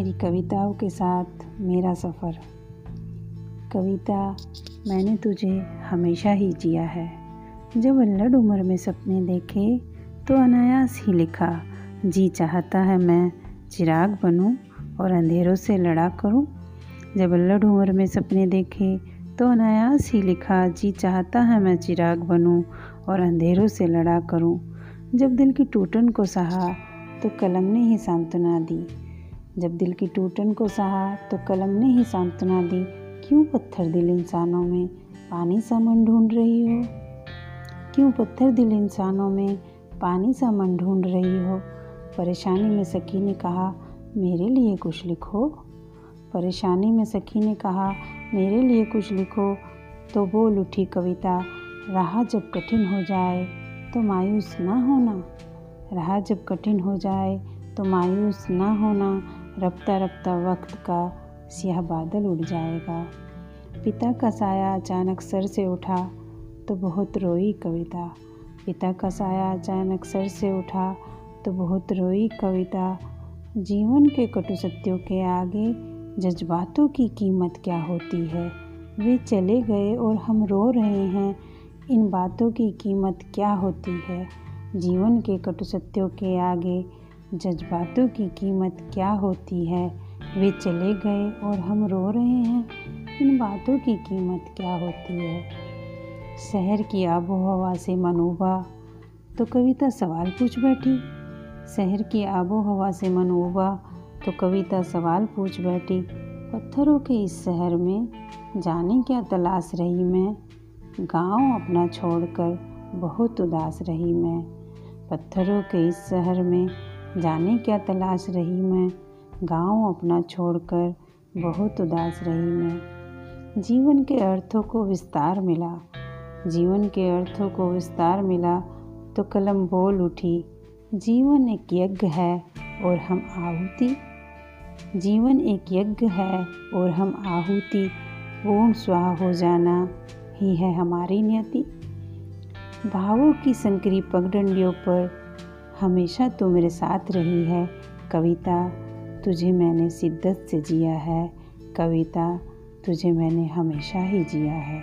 मेरी कविताओं के साथ मेरा सफ़र। कविता, मैंने तुझे हमेशा ही जिया है। जब अल्लड़ उम्र में सपने देखे तो अनायास ही लिखा, जी चाहता है मैं चिराग बनूं और अंधेरों से लड़ा करूँ। जब अल्लड़ उम्र में सपने देखे तो अनायास ही लिखा, जी चाहता है मैं चिराग बनूं और अंधेरों से लड़ा करूँ। जब दिल की टूटन को सहा तो कलम ने ही सांत्वना दी। जब दिल की टूटन को सहा तो कलम ने ही सांत्वना दी, क्यों पत्थर दिल इंसानों में पानी सा मन ढूंढ रही हो? क्यों पत्थर दिल इंसानों में पानी सा मन ढूंढ रही हो? परेशानी में सखी ने कहा, मेरे लिए कुछ लिखो। परेशानी में सखी ने कहा, मेरे लिए कुछ लिखो तो बोल उठी कविता, राह जब कठिन हो जाए तो मायूस ना होना। राह जब कठिन हो जाए तो मायूस ना होना रफ्ता रफ्ता वक्त का सियाह बादल उड़ जाएगा। पिता का साया अचानक सर से उठा तो बहुत रोई कविता। पिता का साया अचानक सर से उठा तो बहुत रोई कविता। जीवन के कटु सत्यों के आगे जज्बातों की कीमत क्या होती है? वे चले गए और हम रो रहे हैं। इन बातों की कीमत क्या होती है? जीवन के कटु सत्यों के आगे जज्बातों की कीमत क्या होती है? वे चले गए और हम रो रहे हैं। इन बातों की कीमत क्या होती है? शहर की आबो हवा से मनोबा तो कविता सवाल पूछ बैठी। शहर की आबो हवा से मनोबा तो कविता सवाल पूछ बैठी। पत्थरों के इस शहर में जाने क्या तलाश रही मैं? गाँव अपना छोड़कर बहुत उदास रही मैं। पत्थरों के इस शहर में जाने क्या तलाश रही मैं? गाँव अपना छोड़कर बहुत उदास रही मैं। जीवन के अर्थों को विस्तार मिला। जीवन के अर्थों को विस्तार मिला तो कलम बोल उठी, जीवन एक यज्ञ है और हम आहुति। जीवन एक यज्ञ है और हम आहुति। पूर्ण स्वाह हो जाना ही है हमारी नियति। भावों की संकरी पगडंडियों पर हमेशा तू मेरे साथ रही है। कविता, तुझे मैंने शिद्दत से जिया है। कविता, तुझे मैंने हमेशा ही जिया है।